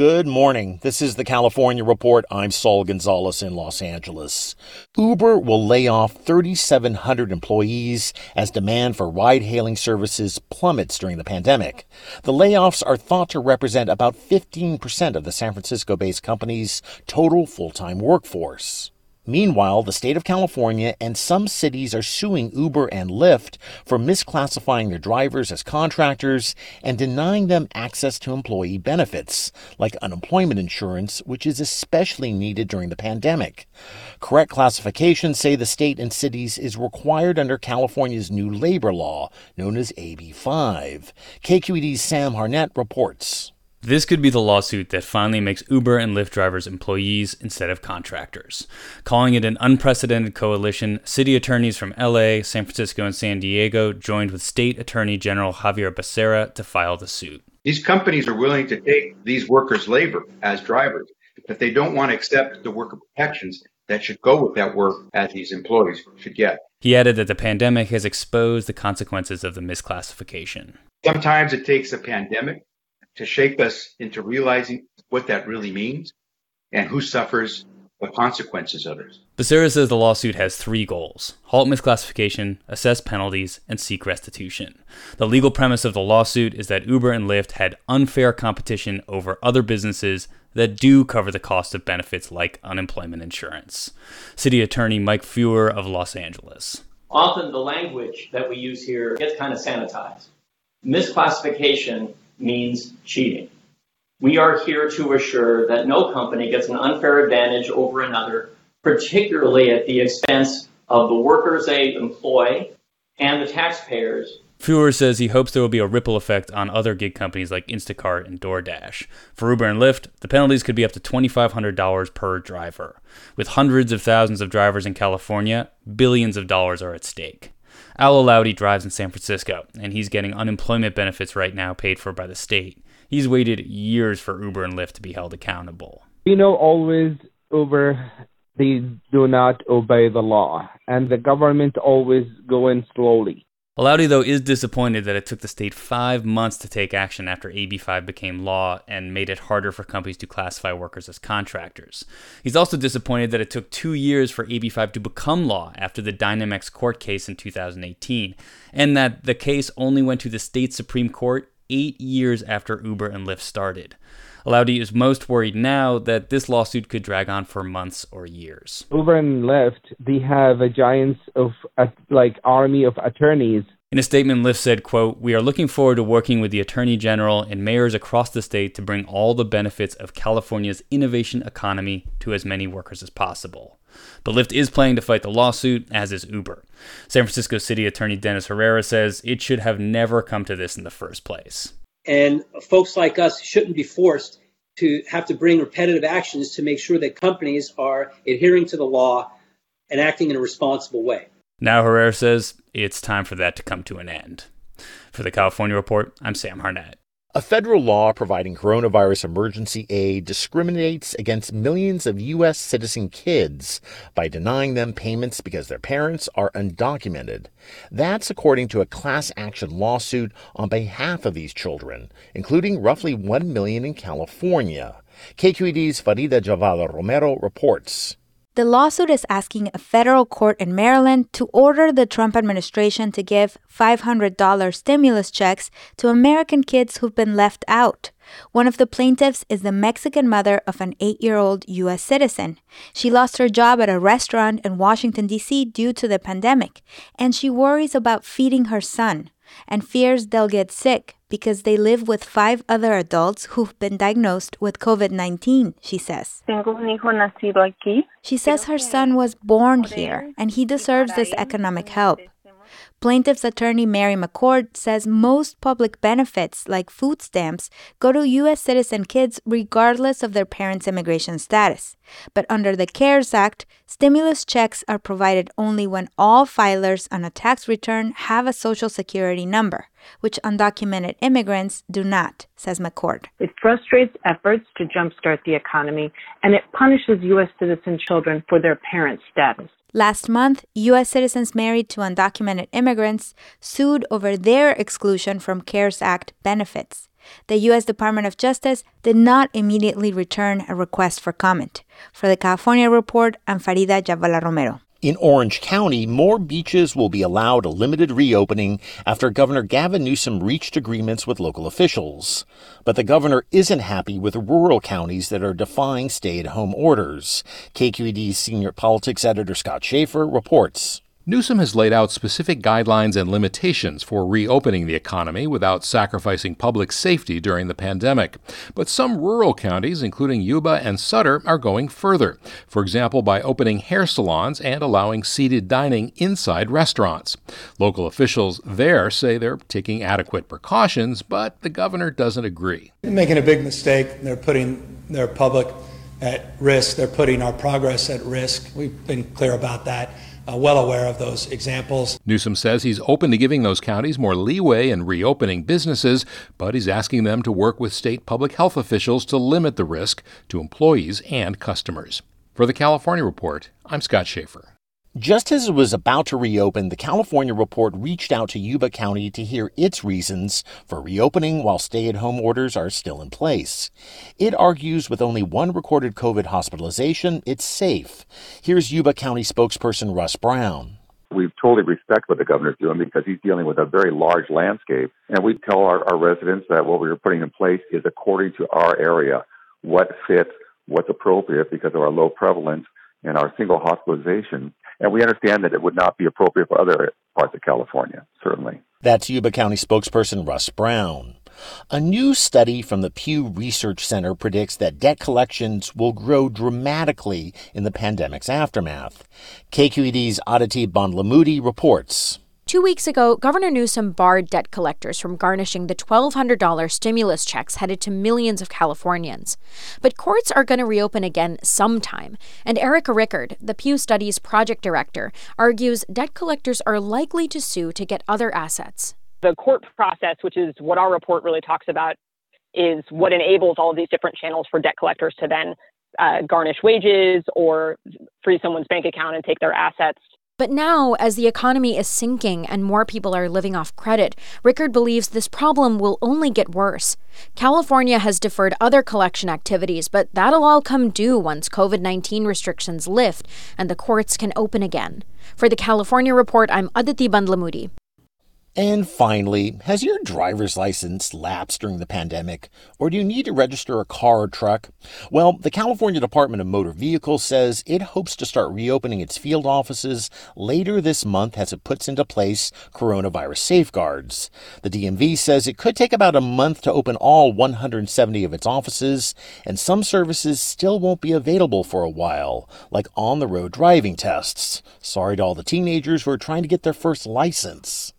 Good morning. This is the California Report. I'm Saul Gonzalez in Los Angeles. Uber will lay off 3,700 employees as demand for ride hailing services plummets during the pandemic. The layoffs are thought to represent about 15% of the San Francisco based company's total full time workforce. Meanwhile, the state of California and some cities are suing Uber and Lyft for misclassifying their drivers as contractors and denying them access to employee benefits, like unemployment insurance, which is especially needed during the pandemic. Correct classification, say the state and cities, is required under California's new labor law, known as AB 5. KQED's Sam Harnett reports. This could be the lawsuit that finally makes Uber and Lyft drivers employees instead of contractors. Calling it an unprecedented coalition, city attorneys from LA, San Francisco, and San Diego joined with State Attorney General Xavier Becerra to file the suit. These companies are willing to take these workers' labor as drivers, but they don't want to accept the worker protections that should go with that work as these employees should get. He added that the pandemic has exposed the consequences of the misclassification. Sometimes it takes a pandemic to shape us into realizing what that really means and who suffers the consequences of it. Becerra says the lawsuit has three goals halt misclassification, assess penalties, and seek restitution. The legal premise of the lawsuit is that Uber and Lyft had unfair competition over other businesses that do cover the cost of benefits like unemployment insurance. City Attorney Mike Feuer of Los Angeles. Often the language that we use here gets kind of sanitized. Misclassification means cheating. We are here to assure that no company gets an unfair advantage over another, particularly at the expense of the workers they employ and the taxpayers. Feuer says he hopes there will be a ripple effect on other gig companies like Instacart and DoorDash. For Uber and Lyft, the penalties could be up to $2,500 per driver. With hundreds of thousands of drivers in California, billions of dollars are at stake. Al Alaudi drives in San Francisco, and he's getting unemployment benefits right now paid for by the state. He's waited years for Uber and Lyft to be held accountable. We know always Uber, they do not obey the law, and the government always go in slowly. Alaudi, though, is disappointed that it took the state five months to take action after AB5 became law and made it harder for companies to classify workers as contractors. He's also disappointed that it took two years for AB5 to become law after the Dynamex court case in 2018, and that the case only went to the state Supreme Court eight years after Uber and Lyft started. Alaudi is most worried now that this lawsuit could drag on for months or years. Uber and Lyft, they have a giant of uh, like army of attorneys. In a statement, Lyft said, quote, We are looking forward to working with the Attorney General and mayors across the state to bring all the benefits of California's innovation economy to as many workers as possible. But Lyft is planning to fight the lawsuit, as is Uber. San Francisco City Attorney Dennis Herrera says it should have never come to this in the first place. And folks like us shouldn't be forced to have to bring repetitive actions to make sure that companies are adhering to the law and acting in a responsible way. Now, Herrera says it's time for that to come to an end. For the California Report, I'm Sam Harnett. A federal law providing coronavirus emergency aid discriminates against millions of U.S. citizen kids by denying them payments because their parents are undocumented. That's according to a class action lawsuit on behalf of these children, including roughly 1 million in California. KQED's Farida Jhabvala Romero reports. The lawsuit is asking a federal court in Maryland to order the Trump administration to give $500 stimulus checks to American kids who've been left out. One of the plaintiffs is the Mexican mother of an eight year old U.S. citizen. She lost her job at a restaurant in Washington, D.C. due to the pandemic, and she worries about feeding her son and fears they'll get sick because they live with five other adults who've been diagnosed with COVID 19, she says. She says her son was born here and he deserves this economic help. Plaintiff's attorney Mary McCord says most public benefits, like food stamps, go to U.S. citizen kids regardless of their parents' immigration status. But under the CARES Act, stimulus checks are provided only when all filers on a tax return have a Social Security number, which undocumented immigrants do not, says McCord. It frustrates efforts to jumpstart the economy, and it punishes U.S. citizen children for their parents' status. Last month, U.S. citizens married to undocumented immigrants sued over their exclusion from CARES Act benefits. The U.S. Department of Justice did not immediately return a request for comment. For the California Report, I'm Farida Jhabvala Romero. In Orange County, more beaches will be allowed a limited reopening after Governor Gavin Newsom reached agreements with local officials. But the governor isn't happy with rural counties that are defying stay at home orders. KQED's senior politics editor Scott Shafer reports. Newsom has laid out specific guidelines and limitations for reopening the economy without sacrificing public safety during the pandemic. But some rural counties, including Yuba and Sutter, are going further. For example, by opening hair salons and allowing seated dining inside restaurants. Local officials there say they're taking adequate precautions, but the governor doesn't agree. They're making a big mistake. They're putting their public at risk. They're putting our progress at risk. We've been clear about that uh, well aware of those examples. Newsom says he's open to giving those counties more leeway in reopening businesses, but he's asking them to work with state public health officials to limit the risk to employees and customers. For the California Report, I'm Scott Shafer. Just as it was about to reopen, the California Report reached out to Yuba County to hear its reasons for reopening while stay at home orders are still in place. It argues with only one recorded COVID hospitalization, it's safe. Here's Yuba County spokesperson Russ Brown. We totally respect what the governor's doing because he's dealing with a very large landscape. And we tell our, our residents that what we're putting in place is according to our area, what fits, what's appropriate because of our low prevalence and our single hospitalization and we understand that it would not be appropriate for other parts of California, certainly. That's Yuba County spokesperson Russ Brown. A new study from the Pew Research Center predicts that debt collections will grow dramatically in the pandemic's aftermath. KQED's Aditi Bandlamudi reports. Two weeks ago, Governor Newsom barred debt collectors from garnishing the $1,200 stimulus checks headed to millions of Californians. But courts are going to reopen again sometime, and Erica Rickard, the Pew Studies project director, argues debt collectors are likely to sue to get other assets. The court process, which is what our report really talks about, is what enables all of these different channels for debt collectors to then uh, garnish wages or freeze someone's bank account and take their assets but now, as the economy is sinking and more people are living off credit, Rickard believes this problem will only get worse. California has deferred other collection activities, but that'll all come due once COVID 19 restrictions lift and the courts can open again. For the California Report, I'm Aditi Bandlamudi. And finally, has your driver's license lapsed during the pandemic, or do you need to register a car or truck? Well, the California Department of Motor Vehicles says it hopes to start reopening its field offices later this month as it puts into place coronavirus safeguards. The DMV says it could take about a month to open all 170 of its offices, and some services still won't be available for a while, like on the road driving tests. Sorry to all the teenagers who are trying to get their first license.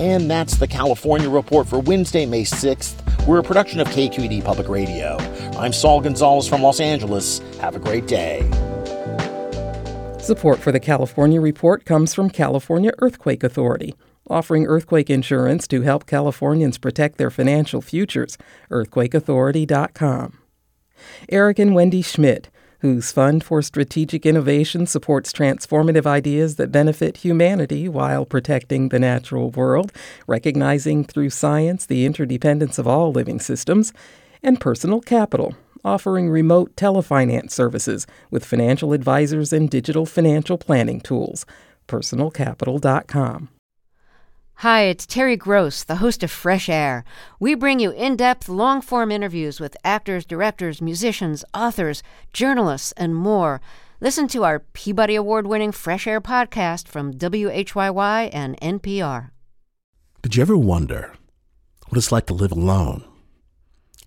And that's the California Report for Wednesday, May 6th. We're a production of KQED Public Radio. I'm Saul Gonzalez from Los Angeles. Have a great day. Support for the California Report comes from California Earthquake Authority, offering earthquake insurance to help Californians protect their financial futures. EarthquakeAuthority.com. Eric and Wendy Schmidt whose Fund for Strategic Innovation supports transformative ideas that benefit humanity while protecting the natural world, recognizing through science the interdependence of all living systems, and Personal Capital, offering remote telefinance services with financial advisors and digital financial planning tools. PersonalCapital.com. Hi, it's Terry Gross, the host of Fresh Air. We bring you in depth, long form interviews with actors, directors, musicians, authors, journalists, and more. Listen to our Peabody Award winning Fresh Air podcast from WHYY and NPR. Did you ever wonder what it's like to live alone,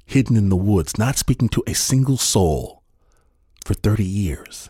hidden in the woods, not speaking to a single soul for 30 years?